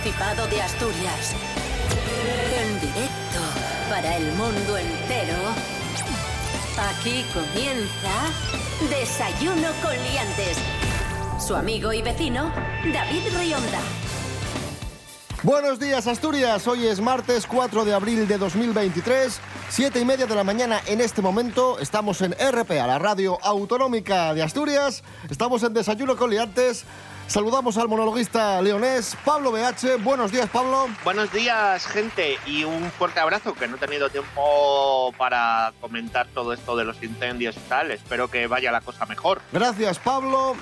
Principado de Asturias. En directo para el mundo entero. Aquí comienza Desayuno con Liantes. Su amigo y vecino, David Rionda. Buenos días Asturias, hoy es martes 4 de abril de 2023, 7 y media de la mañana en este momento, estamos en RPA, la radio autonómica de Asturias, estamos en Desayuno con Liantes, saludamos al monologuista leonés Pablo BH, buenos días Pablo. Buenos días gente y un fuerte abrazo que no he tenido tiempo para comentar todo esto de los incendios y tal, espero que vaya la cosa mejor. Gracias Pablo,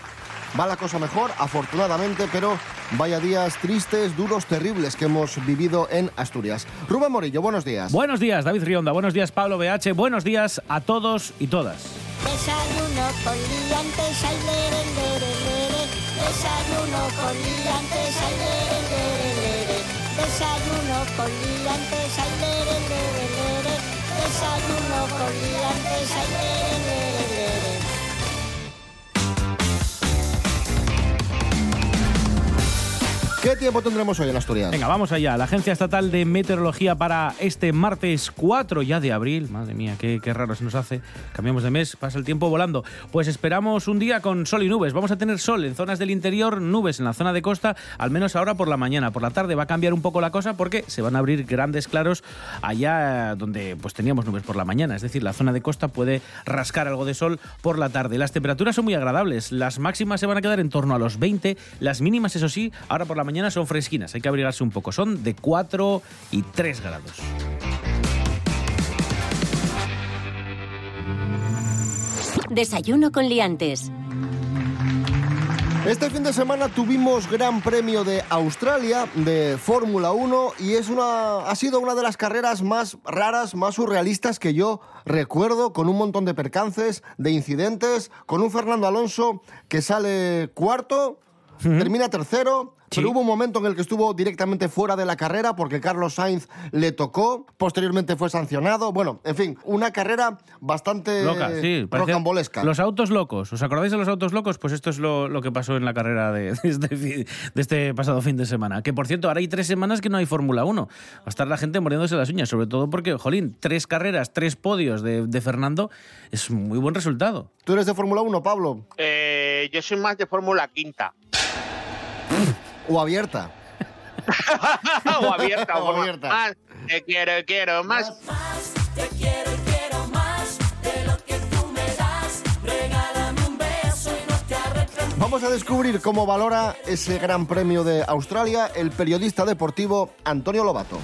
va la cosa mejor, afortunadamente, pero vaya días tristes, duros, terribles que hemos vivido en Asturias. Rubén Morillo, buenos días. Buenos días, David Rionda. Buenos días, Pablo BH. Buenos días a todos y todas. Desayuno con liantes, lere. Desayuno con liantes, ay. Desayuno con liantes, ay. Desayuno con liantes, ay. ¿Qué tiempo tendremos hoy en Asturias? Venga, vamos allá. La Agencia Estatal de Meteorología para este martes 4 ya de abril. Madre mía, qué, qué raro se nos hace. Cambiamos de mes, pasa el tiempo volando. Pues esperamos un día con sol y nubes. Vamos a tener sol en zonas del interior, nubes en la zona de costa, al menos ahora por la mañana. Por la tarde va a cambiar un poco la cosa porque se van a abrir grandes claros allá donde pues teníamos nubes por la mañana. Es decir, la zona de costa puede rascar algo de sol por la tarde. Las temperaturas son muy agradables. Las máximas se van a quedar en torno a los 20. Las mínimas, eso sí, ahora por la mañana son fresquinas. Hay que abrigarse un poco. Son de 4 y 3 grados. Desayuno con Liantes. Este fin de semana tuvimos Gran Premio de Australia de Fórmula 1 y es una, ha sido una de las carreras más raras, más surrealistas que yo recuerdo, con un montón de percances, de incidentes, con un Fernando Alonso que sale cuarto, termina tercero. Sí. Pero hubo un momento en el que estuvo directamente fuera de la carrera porque Carlos Sainz le tocó, posteriormente fue sancionado. Bueno, en fin, una carrera bastante Loca, sí. parecía- rocambolesca. Los autos locos. ¿Os acordáis de los autos locos? Pues esto es lo, lo que pasó en la carrera de, de este, de este pasado fin de semana. Que por cierto, ahora hay tres semanas que no hay Fórmula 1. Va a estar la gente muriéndose las uñas, sobre todo porque, jolín, tres carreras, tres podios de, de Fernando es un muy buen resultado. ¿Tú eres de Fórmula 1, Pablo? Eh, yo soy más de Fórmula Quinta. ¿O abierta? o abierta, O o abierta. Más, te quiero, quiero más. Vamos a descubrir cómo valora ese Gran Premio de Australia el periodista deportivo Antonio Lobato.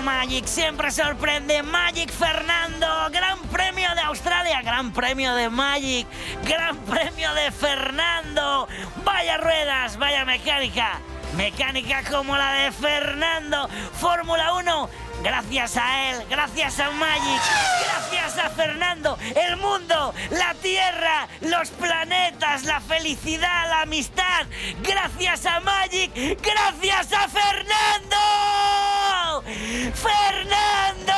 ¡Wow, Magic! Siempre sorprende. Magic Fernando. Gran premio de Australia. Gran premio de Magic. Gran premio de Fernando. Vaya ruedas, vaya mecánica. Mecánica como la de Fernando. Fórmula 1. Gracias a él, gracias a Magic, gracias a Fernando, el mundo, la tierra, los planetas, la felicidad, la amistad. Gracias a Magic, gracias a Fernando. ¡Fernando!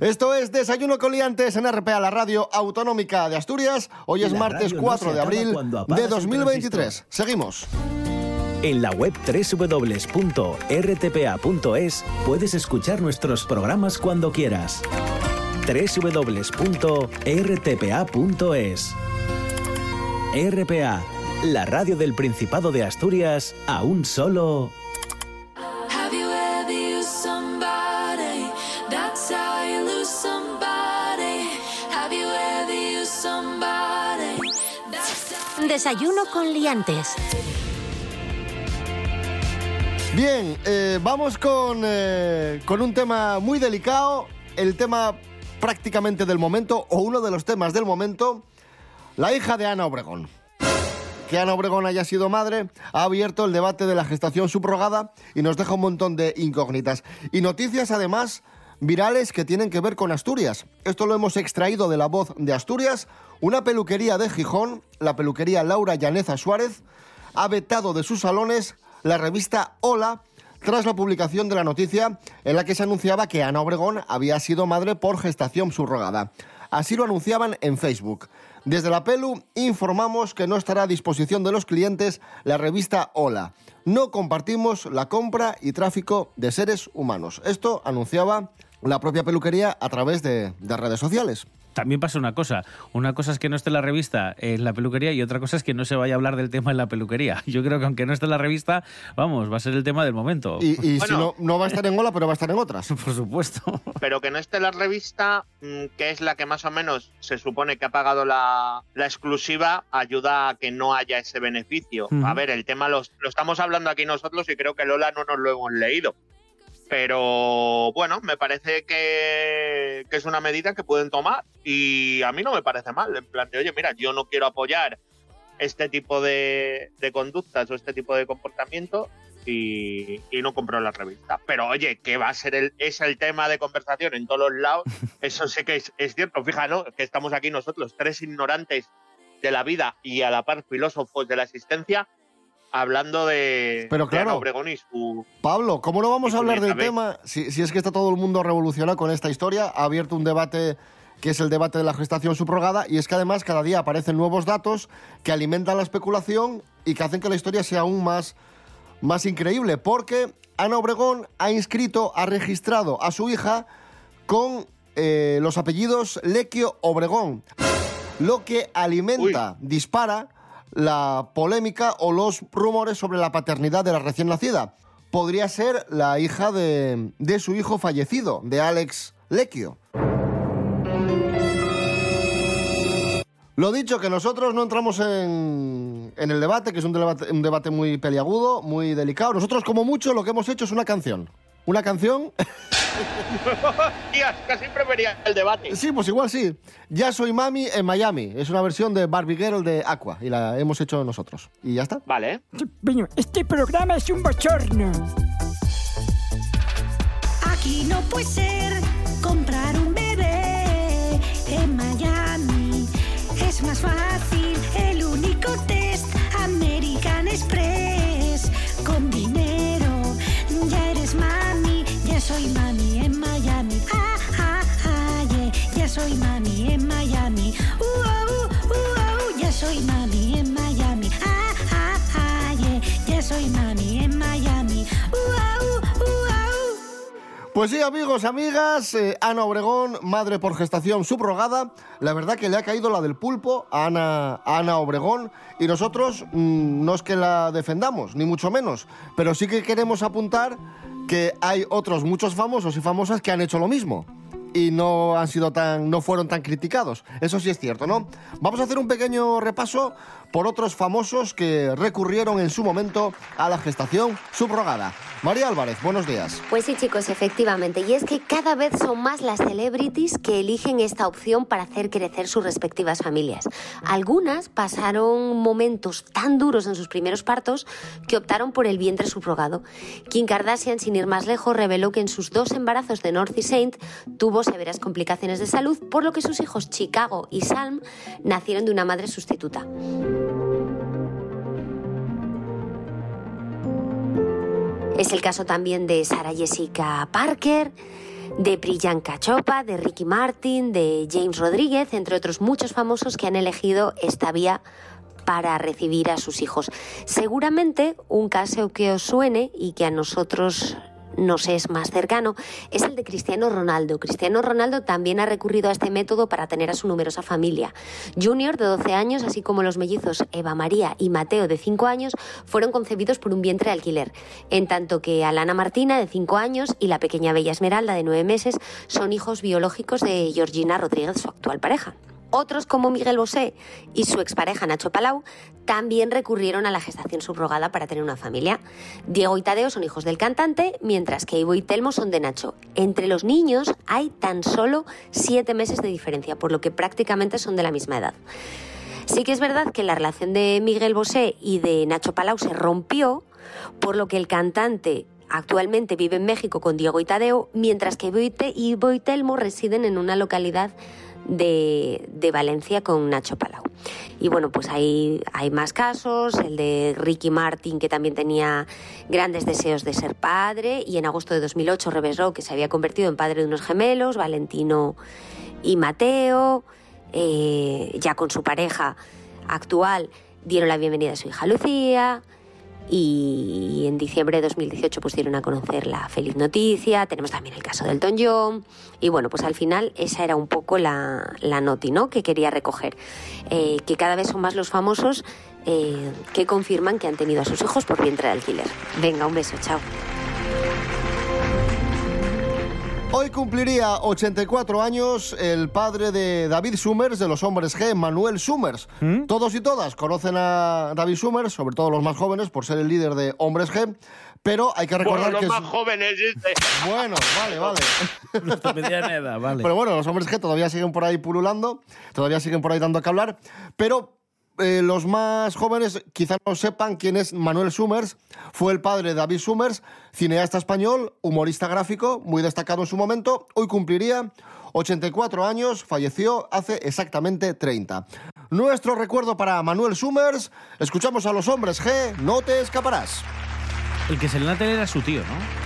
Esto es Desayuno con Liantes en RPA, la radio autonómica de Asturias. Hoy es martes radio no 4 se de abril de el 2023. Seguimos. En la web www.rtpa.es puedes escuchar nuestros programas cuando quieras. www.rtpa.es RPA, la radio del Principado de Asturias, a un solo... Have you ever used somebody? That's how you lose somebody. Have you ever used somebody? That's how Desayuno con Liantes. Bien, eh, vamos con, eh, con un tema muy delicado, el tema prácticamente del momento, o uno de los temas del momento, la hija de Ana Obregón. Que Ana Obregón haya sido madre ha abierto el debate de la gestación subrogada y nos deja un montón de incógnitas. Y noticias además virales que tienen que ver con Asturias. Esto lo hemos extraído de la voz de Asturias. Una peluquería de Gijón, la peluquería Laura Llaneza Suárez, ha vetado de sus salones la revista Hola tras la publicación de la noticia en la que se anunciaba que Ana Obregón había sido madre por gestación subrogada. Así lo anunciaban en Facebook. Desde la Pelu informamos que no estará a disposición de los clientes la revista Hola. No compartimos la compra y tráfico de seres humanos. Esto anunciaba la propia peluquería a través de, de redes sociales. También pasa una cosa. Una cosa es que no esté la revista en la peluquería y otra cosa es que no se vaya a hablar del tema en la peluquería. Yo creo que aunque no esté en la revista, vamos, va a ser el tema del momento. Y, y si Bueno. no, no va a estar en Hola, pero va a estar en otras. Por supuesto. Pero que no esté la revista, mm, que es la que más o menos se supone que ha pagado la, la exclusiva, ayuda a que no haya ese beneficio. A ver, el tema lo, lo estamos hablando aquí nosotros y creo que Lola no nos lo hemos leído. Pero bueno, me parece que, que es una medida que pueden tomar y a mí no me parece mal. En plan de, oye, mira, yo no quiero apoyar este tipo de, de conductas o este tipo de comportamiento y, y no compro la revista. Pero oye, que va a ser el, es el tema de conversación en todos los lados, eso sí que es, es cierto. Fija, ¿no? Que estamos aquí nosotros, tres ignorantes de la vida y a la par filósofos de la existencia, hablando de, Pero de claro. Ana Obregón y su- Pablo, ¿cómo no vamos a hablar del tema si, si es que está todo el mundo revolucionado con esta historia? Ha abierto un debate que es el debate de la gestación subrogada y es que además cada día aparecen nuevos datos que alimentan la especulación y que hacen que la historia sea aún más, más increíble porque Ana Obregón ha inscrito, ha registrado a su hija con eh, los apellidos Lequio Obregón, lo que alimenta, dispara la polémica o los rumores sobre la paternidad de la recién nacida. Podría ser la hija de, de su hijo fallecido, de Alex Lequio. Lo dicho, que nosotros no entramos en, en el debate, que es un debate, un debate muy peliagudo, muy delicado. Nosotros, como mucho, lo que hemos hecho es una canción. Una canción, Tías, casi prefería el debate. sí, pues igual sí. Ya soy mami en Miami. Es una versión de Barbie Girl de Aqua y la hemos hecho nosotros. Y ya está. Vale. Bueno, este programa es un bochorno. Aquí no puede ser comprar un bebé en Miami. Es más fácil, el único test American Express. Con dinero, ya eres mami, ya soy mami en Miami. Ah, ah, ah, ya soy mami en Miami. Uh, oh, uh, oh, ya soy mami en Miami. Uh, uh. Pues sí, amigos, amigas, eh, Ana Obregón, madre por gestación subrogada. La verdad que le ha caído la del pulpo a Ana, Ana Obregón y nosotros mm, no es que la defendamos, ni mucho menos, pero sí que queremos apuntar que hay otros muchos famosos y famosas que han hecho lo mismo y no han sido tan no fueron tan criticados. Eso sí es cierto, ¿no? Vamos a hacer un pequeño repaso por otros famosos que recurrieron en su momento a la gestación subrogada. María Álvarez, buenos días. Pues sí, chicos, efectivamente. Y es que cada vez son más las celebrities que eligen esta opción para hacer crecer sus respectivas familias. Algunas pasaron momentos tan duros en sus primeros partos que optaron por el vientre subrogado. Kim Kardashian, sin ir más lejos, reveló que en sus dos embarazos de North y Saint tuvo severas complicaciones de salud, por lo que sus hijos Chicago y Salm nacieron de una madre sustituta. Es el caso también de Sarah Jessica Parker, de Priyanka Chopra, de Ricky Martin, de James Rodríguez, entre otros muchos famosos que han elegido esta vía para recibir a sus hijos. Seguramente un caso que os suene y que a nosotros nos es más cercano es el de Cristiano Ronaldo. Cristiano Ronaldo también ha recurrido a este método para tener a su numerosa familia. Junior, de 12 años, así como los mellizos Eva María y Mateo, de 5 años, fueron concebidos por un vientre de alquiler, en tanto que Alana Martina, de 5 años, y la pequeña Bella Esmeralda, de 9 meses, son hijos biológicos de Georgina Rodríguez, su actual pareja. Otros, como Miguel Bosé y su expareja Nacho Palau, también recurrieron a la gestación subrogada para tener una familia. Diego y Tadeo son hijos del cantante, mientras que Ivo y Telmo son de Nacho. Entre los niños hay tan solo siete meses de diferencia, por lo que prácticamente son de la misma edad. Sí que es verdad que la relación de Miguel Bosé y de Nacho Palau se rompió, por lo que el cantante actualmente vive en México con Diego y Tadeo, mientras que Ivo y Telmo residen en una localidad de, de Valencia con Nacho Palau. Y bueno, pues hay, hay más casos, el de Ricky Martin, que también tenía grandes deseos de ser padre, y en agosto de 2008 Revés que se había convertido en padre de unos gemelos, Valentino y Mateo, eh, ya con su pareja actual, dieron la bienvenida a su hija Lucía, y en diciembre de 2018 pues dieron a conocer la feliz noticia, tenemos también el caso del Elton John y bueno, pues al final esa era un poco la, la noti ¿no? que quería recoger, Eh, que cada vez son más los famosos eh, que confirman que han tenido a sus hijos por vientre de alquiler. Venga, un beso, chao. Hoy cumpliría 84 años el padre de David Summers, de los hombres G, Manuel Summers. Todos y todas conocen a David Summers, sobre todo los más jóvenes, por ser el líder de hombres G, pero hay que recordar Bueno, los que... más es- jóvenes, dice. Bueno, vale, vale. Nuestra mediana edad, vale. Pero bueno, los hombres G todavía siguen por ahí pululando, todavía siguen por ahí dando que hablar, pero eh, los más jóvenes quizás no sepan quién es Manuel Summers. Fue el padre de David Summers, cineasta español, humorista gráfico, muy destacado en su momento. Hoy cumpliría 84 años, falleció hace exactamente 30. Nuestro recuerdo para Manuel Summers. Escuchamos a los hombres G, no te escaparás. El que se le la tele era su tío, ¿no?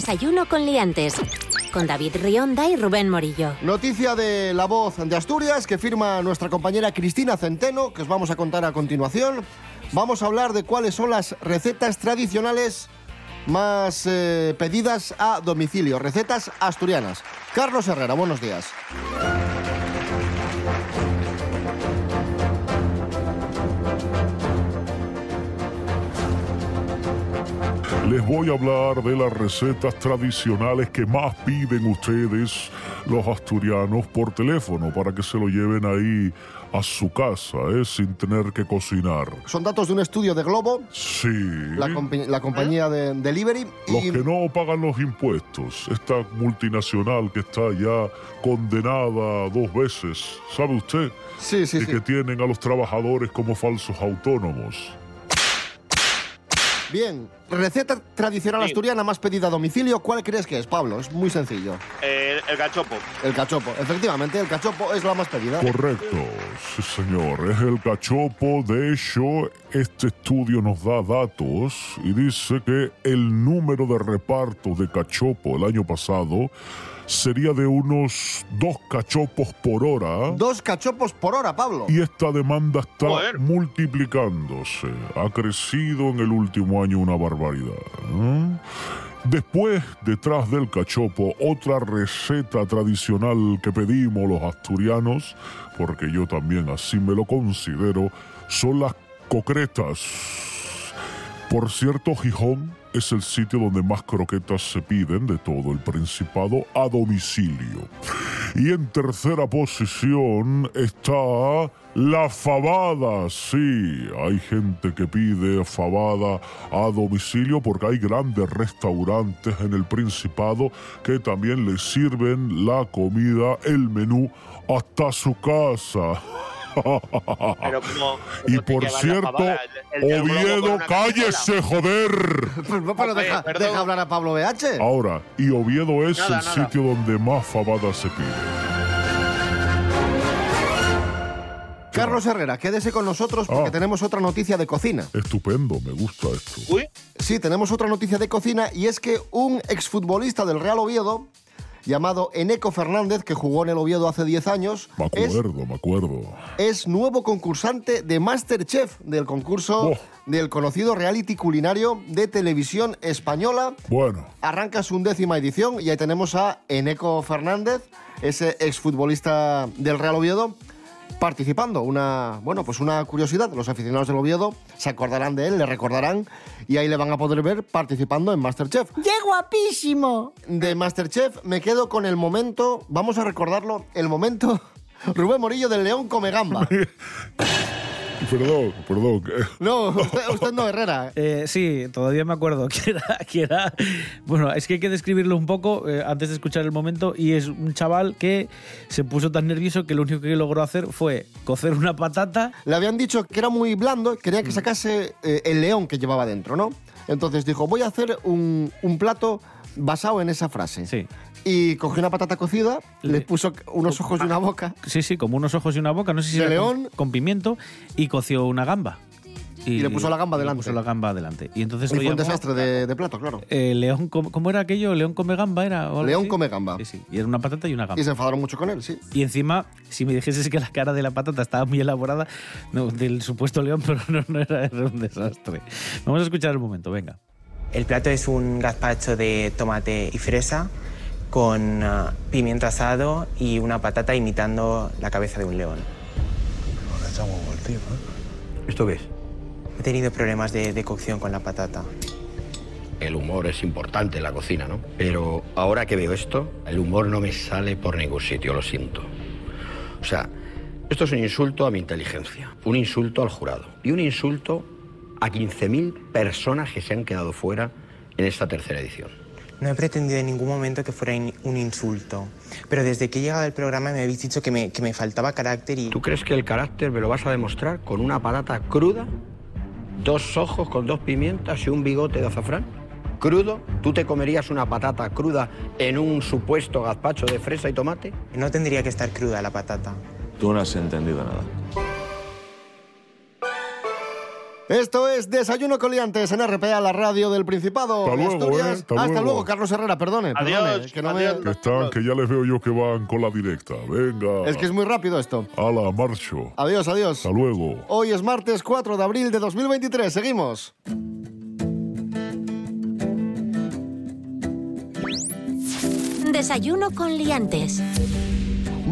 Desayuno con liantes. Con David Rionda y Rubén Morillo. Noticia de La Voz de Asturias que firma nuestra compañera Cristina Centeno, que os vamos a contar a continuación. Vamos a hablar de cuáles son las recetas tradicionales más eh, pedidas a domicilio, recetas asturianas. Carlos Herrera, buenos días. Les voy a hablar de las recetas tradicionales que más piden ustedes, los asturianos, por teléfono, para que se lo lleven ahí a su casa, ¿eh? sin tener que cocinar. Son datos de un estudio de Globo, Sí. la, compi- la compañía de delivery. Los que no pagan los impuestos, esta multinacional que está ya condenada dos veces, ¿sabe usted? Sí, sí, y sí. que tienen a los trabajadores como falsos autónomos. Bien, receta tradicional Sí. asturiana más pedida a domicilio, ¿cuál crees que es, Pablo? Es muy sencillo. Eh, el cachopo. El cachopo. Efectivamente, el cachopo es la más pedida. Correcto, sí señor, es el cachopo. De hecho, este estudio nos da datos y dice que el número de repartos de cachopo el año pasado sería de unos dos cachopos por hora. Dos cachopos por hora, Pablo. Y esta demanda está Joder. multiplicándose. Ha crecido en el último año una barbaridad. ¿eh? Después, detrás del cachopo, otra receta tradicional que pedimos los asturianos, porque yo también así me lo considero, son las concretas. Por cierto, Gijón es el sitio donde más croquetas se piden de todo el Principado a domicilio. Y en tercera posición está la fabada. Sí, hay gente que pide fabada a domicilio porque hay grandes restaurantes en el Principado que también le sirven la comida, el menú, hasta su casa. Pero como, Y como por cierto, el- el Oviedo, cállese, joder. Pues no, pero Hombre, deja, hablar a Pablo BH. Ahora, y Oviedo es Nada, el nada. sitio donde más fabada se pide. Carlos Herrera, quédese con nosotros porque Ah. tenemos otra noticia de cocina. Estupendo, me gusta esto. Uy, Sí, tenemos otra noticia de cocina y es que un exfutbolista del Real Oviedo llamado Eneco Fernández, que jugó en el Oviedo hace 10 años, Me es, acuerdo, me acuerdo. es nuevo concursante de Masterchef del concurso Oh. del conocido reality culinario de televisión española. Bueno, Arranca su undécima edición y ahí tenemos a Eneco Fernández, ese exfutbolista del Real Oviedo, participando. Una, bueno, pues una curiosidad. Los aficionados del Oviedo se acordarán de él, le recordarán y ahí le van a poder ver participando en Masterchef. ¡Qué guapísimo! De Masterchef me quedo con el momento, vamos a recordarlo, el momento Rubén Morillo del León come gamba. perdón, perdón. No, usted, usted no, Herrera. Eh, sí, todavía me acuerdo que era, que era- Bueno, es que hay que describirlo un poco eh, antes de escuchar el momento. Y es un chaval que se puso tan nervioso que lo único que logró hacer fue cocer una patata. Le habían dicho que era muy blando, quería que sacase eh, el león que llevaba dentro, ¿no? Entonces dijo, voy a hacer un, un plato basado en esa frase. Sí. Y cogió una patata cocida, le Le- puso unos ojos y una boca. Sí, sí, como unos ojos y una boca. No sé si De era con- león. Con, pimiento. Y coció una gamba. Y le puso la gamba y le delante. puso la gamba delante. Y entonces Y fue un llamó, desastre de, de plato, claro. eh, León, com- ¿cómo era aquello? ¿León come gamba era? o León así? come gamba. Sí, sí. Y era una patata y una gamba. Y se enfadaron mucho con él, sí. Y encima, si me dijeses que la cara de la patata estaba muy elaborada, no, del supuesto león, pero no, no era, era un desastre. Vamos a escuchar el momento, venga. El plato es un gazpacho de tomate y fresa con ah, pimiento asado y una patata imitando la cabeza de un león. ¿Esto qué es? He tenido problemas de, de cocción con la patata. El humor es importante en la cocina, ¿no? Pero ahora que veo esto, el humor no me sale por ningún sitio, lo siento. O sea, esto es un insulto a mi inteligencia, un insulto al jurado y un insulto a 15.000 personas que se han quedado fuera en esta tercera edición. No he pretendido en ningún momento que fuera in- un insulto, pero desde que he llegado al programa me habéis dicho que me, que me faltaba carácter y... ¿Tú crees que el carácter me lo vas a demostrar con una patata cruda? ¿Dos ojos con dos pimientas y un bigote de azafrán? ¿Crudo? ¿Tú te comerías una patata cruda en un supuesto gazpacho de fresa y tomate? No tendría que estar cruda la patata. Tú no has entendido nada. Esto es Desayuno con Liantes en RPA, la radio del Principado. Hasta luego, Asturias. ¿eh? Hasta Hasta luego. luego, Carlos Herrera, perdone. Adiós, perdone, que no me- adiós. Que están, que ya les veo yo que van con la directa. Venga. Es que es muy rápido esto. Ala, marcho. Adiós, adiós. Hasta luego. Hoy es martes 4 de abril de 2023. Seguimos. Desayuno con liantes.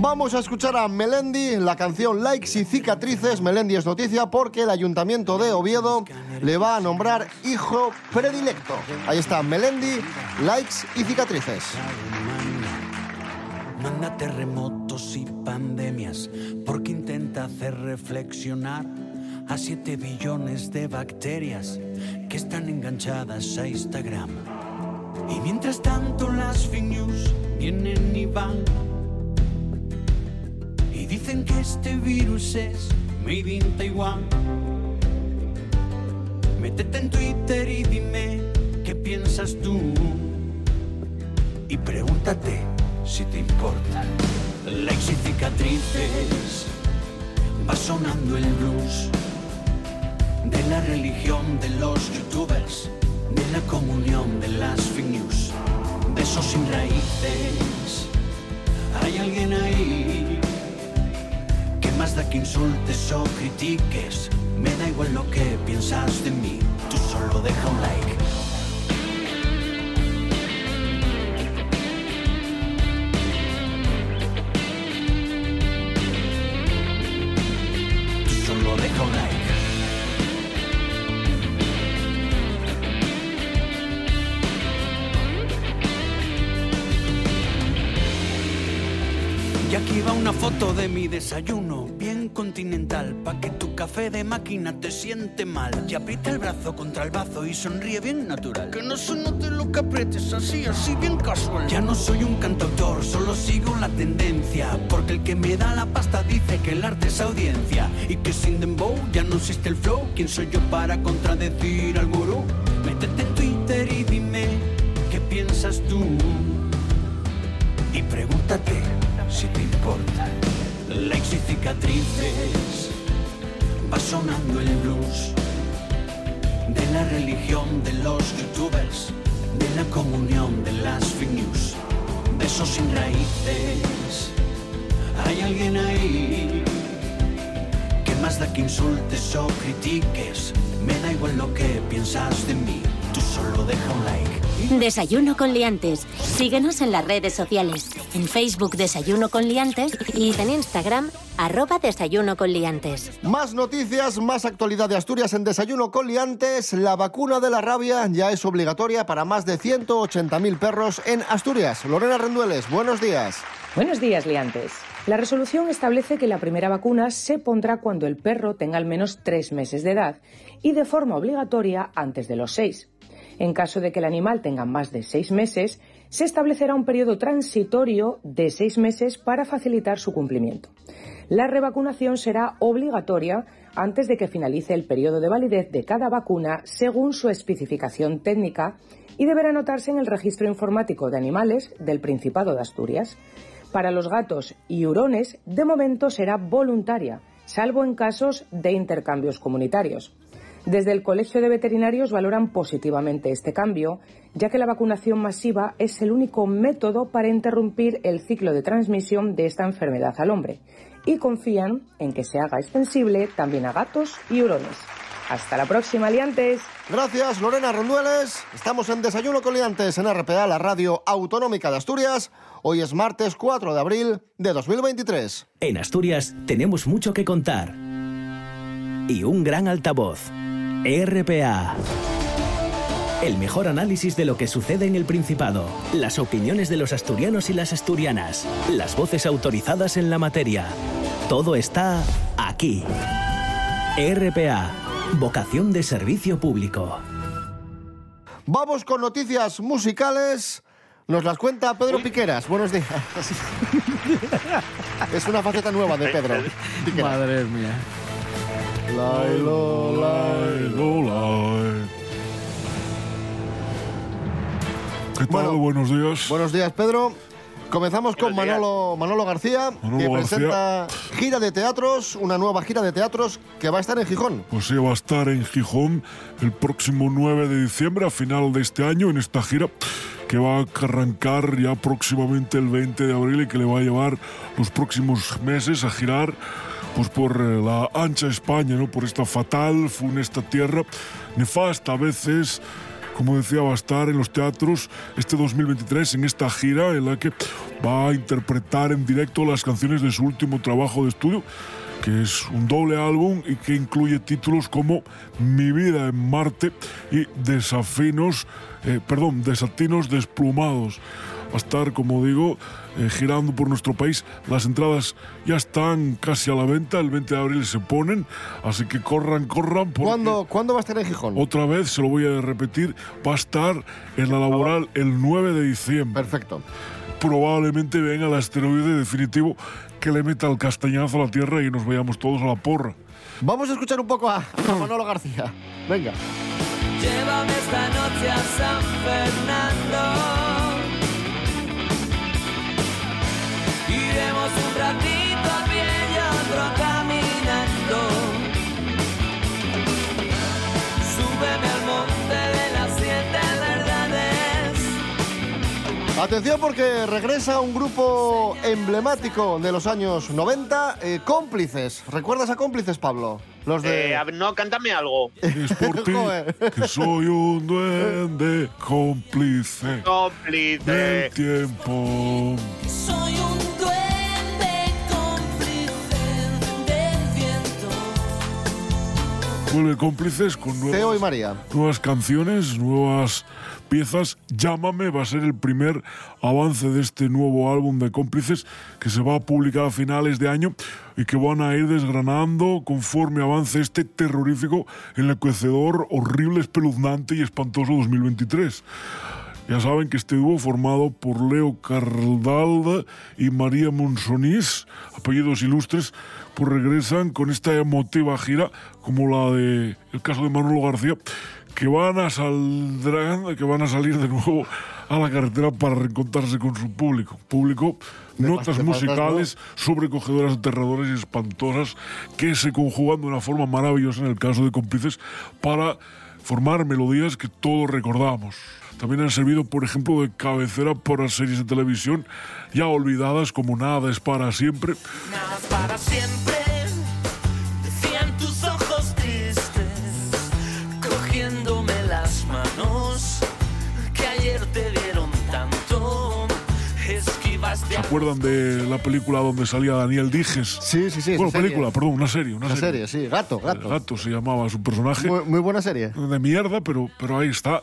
Vamos a escuchar a Melendi, la canción Likes y Cicatrices. Melendi es noticia porque el Ayuntamiento de Oviedo le va a nombrar hijo predilecto. Ahí está, Melendi, Likes y Cicatrices. Manda terremotos y pandemias porque intenta hacer reflexionar a 7 billones de bacterias que están enganchadas a Instagram. Y mientras tanto las fake news vienen y van dicen que este virus es made in Taiwan. Métete en Twitter y dime qué piensas tú y pregúntate si te importa. Likes y cicatrices, va sonando el blues de la religión de los youtubers, de la comunión de las fake news, de sin raíces. Hay alguien ahí más que insultes o critiques. Me da igual lo que piensas de mí, tú solo deja un like. Desayuno, bien continental, pa' que tu café de máquina te siente mal. Y aprieta el brazo contra el bazo y sonríe bien natural. Que no se note lo que aprietes, así, así, bien casual. Ya no soy un cantautor, solo sigo la tendencia. Porque el que me da la pasta dice que el arte es audiencia. Y que sin dembow ya no existe el flow. ¿Quién soy yo para contradecir al gurú? Métete en Twitter y dime qué piensas tú. Y pregúntate si te importa. Likes y cicatrices, va sonando el blues de la religión de los youtubers, de la comunión de las fake news, besos sin raíces. Hay alguien ahí que más da que insultes o critiques. Me da igual lo que piensas de mí, tú solo deja un like. Desayuno con liantes. Síguenos en las redes sociales. En Facebook Desayuno con liantes y en Instagram arroba Desayuno con liantes. Más noticias, más actualidad de Asturias en Desayuno con Liantes. La vacuna de la rabia ya es obligatoria para más de 180.000 perros en Asturias. Lorena Rendueles, buenos días. Buenos días, liantes. La resolución establece que la primera vacuna se pondrá cuando el perro tenga al menos tres meses de edad y de forma obligatoria antes de los seis. En caso de que el animal tenga más de seis meses, se establecerá un periodo transitorio de seis meses para facilitar su cumplimiento. La revacunación será obligatoria antes de que finalice el periodo de validez de cada vacuna según su especificación técnica y deberá anotarse en el registro informático de animales del Principado de Asturias. Para los gatos y hurones, de momento será voluntaria, salvo en casos de intercambios comunitarios. Desde el Colegio de Veterinarios valoran positivamente este cambio, ya que la vacunación masiva es el único método para interrumpir el ciclo de transmisión de esta enfermedad al hombre y confían en que se haga extensible también a gatos y hurones. Hasta la próxima, liantes. Gracias, Lorena Rondueles. Estamos en Desayuno con Liantes en RPA, la radio autonómica de Asturias. Hoy es martes 4 de abril de 2023. En Asturias tenemos mucho que contar. Y un gran altavoz. RPA. El mejor análisis de lo que sucede en el Principado, las opiniones de los asturianos y las asturianas, las voces autorizadas en la materia. Todo está aquí. RPA. Vocación de servicio público. Vamos con noticias musicales. Nos las cuenta Pedro Piqueras. Buenos días. es una faceta nueva de Pedro. Piqueras. Madre mía. Lailo, lailo, lai. ¿Qué tal? Buenos días. Buenos días, Pedro. Comenzamos con Manolo, Manolo García, Manolo que García. presenta gira de teatros, una nueva gira de teatros que va a estar en Gijón. Pues sí, va a estar en Gijón el próximo 9 de diciembre, a final de este año, en esta gira que va a arrancar ya próximamente el 20 de abril y que le va a llevar los próximos meses a girar pues por eh, la ancha España, ¿no? Por esta fatal, funesta tierra, nefasta a veces, como decía, va a estar en los teatros este 2023 en esta gira en la que va a interpretar en directo las canciones de su último trabajo de estudio, que es un doble álbum y que incluye títulos como Mi vida en Marte y Desafinos, eh, perdón, Desatinos desplumados. Va a estar, como digo, eh, girando por nuestro país. Las entradas ya están casi a la venta, el 20 de abril se ponen, así que corran, corran. porque- ¿Cuándo, ¿Cuándo va a estar en Gijón? otra vez, se lo voy a repetir, va a estar en la laboral el 9 de diciembre. Perfecto. Probablemente venga el asteroide definitivo que le meta el castañazo a la Tierra y nos vayamos todos a la porra. Vamos a escuchar un poco a, a Manolo García. Venga. Llévame esta noche a San Fernando. Iremos un ratito a pie y otro caminando. Súbeme al monte de las siete verdades. Atención porque regresa un grupo emblemático de los años 90, eh, Cómplices. ¿Recuerdas a Cómplices, Pablo? Los de... Eh, no, cántame algo. Es por ti que soy un duende cómplice Cómplice. del tiempo. Soy un Vuelve cómplices con nuevas, Teo y María. nuevas canciones, nuevas piezas. Llámame va a ser el primer avance de este nuevo álbum de cómplices que se va a publicar a finales de año y que van a ir desgranando conforme avance este terrorífico, enloquecedor, horrible, espeluznante y espantoso 2023. Ya saben que este dúo formado por Leo Cardalda y María Monsonís, apellidos ilustres, pues regresan con esta emotiva gira como la de el caso de Manolo García, que van a saldrán, que van a salir de nuevo a la carretera para reencontrarse con su público. Público, notas musicales sobrecogedoras, aterradoras y espantosas que se conjugan de una forma maravillosa en el caso de cómplices para formar melodías que todos recordamos. También han servido, por ejemplo, de cabecera para series de televisión ya olvidadas como Nada es para siempre. Nada es para siempre, ¿Se acuerdan de la película donde salía Daniel Dijes? Sí, sí, sí. Bueno, serie. película, perdón, una serie. Una, Una serie, sí. Gato, El gato. gato se llamaba su personaje. Muy, muy buena serie. De mierda, pero, pero ahí está.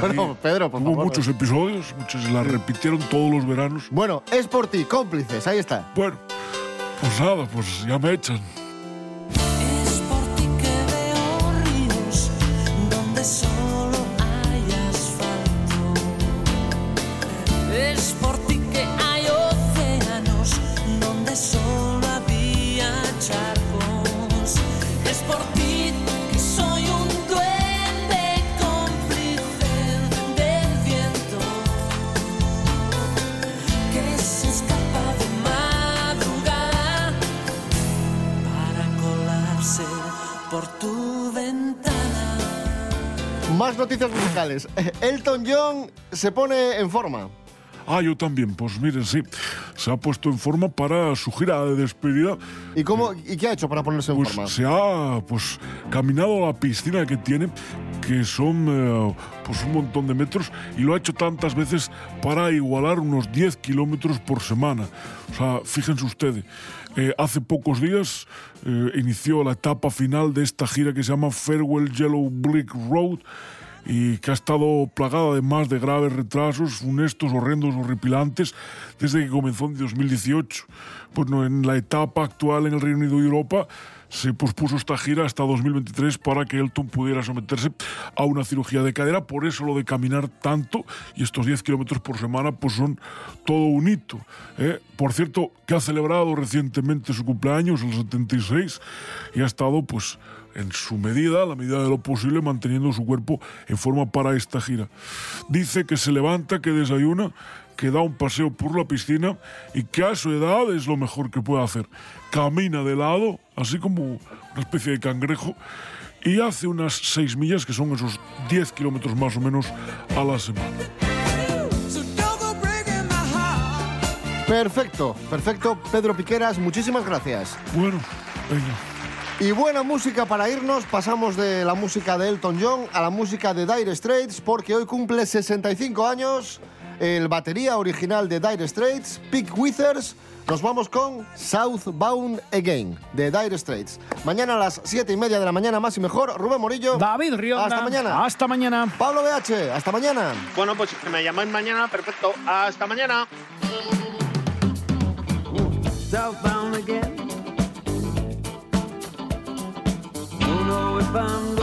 Bueno, Pedro, por Hubo favor. muchos episodios, muchos la repitieron todos los veranos. Bueno, es por ti, cómplices, ahí está. Bueno, pues nada, pues ya me echan. Es por ti que veo ríos donde solo Más noticias musicales. Elton John se pone en forma. Ah, yo también, pues miren, sí. Se ha puesto en forma para su gira de despedida. ¿Y cómo y qué ha hecho para ponerse en Pues forma? se ha pues caminado a la piscina que tiene, que son eh, pues un montón de metros, y lo ha hecho tantas veces para igualar unos 10 kilómetros por semana. O sea, fíjense ustedes, eh, hace pocos días eh, inició la etapa final de esta gira que se llama Farewell Yellow Brick Road y que ha estado plagada además de graves retrasos, funestos, horrendos, horripilantes, desde que comenzó en 2018. Bueno, en la etapa actual en el Reino Unido y Europa se pospuso esta gira hasta 2023 para que Elton pudiera someterse a una cirugía de cadera. Por eso lo de caminar tanto y estos 10 kilómetros por semana pues son todo un hito. ¿eh? Por cierto, que ha celebrado recientemente su cumpleaños, el 76, y ha estado pues en su medida, a la medida de lo posible, manteniendo su cuerpo en forma para esta gira. Dice que se levanta, que desayuna, que da un paseo por la piscina y que a su edad es lo mejor que puede hacer. Camina de lado, así como una especie de cangrejo, y hace unas seis millas, que son esos 10 kilómetros más o menos a la semana. Perfecto, perfecto. Pedro Piqueras, muchísimas gracias. Bueno, venga. Y buena música para irnos. Pasamos de la música de Elton John a la música de Dire Straits, porque hoy cumple 65 años el batería original de Dire Straits, Pete Withers. Nos vamos con Southbound Again de Dire Straits. Mañana a las 7 y media de la mañana, más y mejor. Rubén Morillo. David Rionda. Hasta mañana. Hasta mañana. Pablo BH. Hasta mañana. Bueno, pues si me llamáis mañana, perfecto. Hasta mañana. Southbound again. If I'm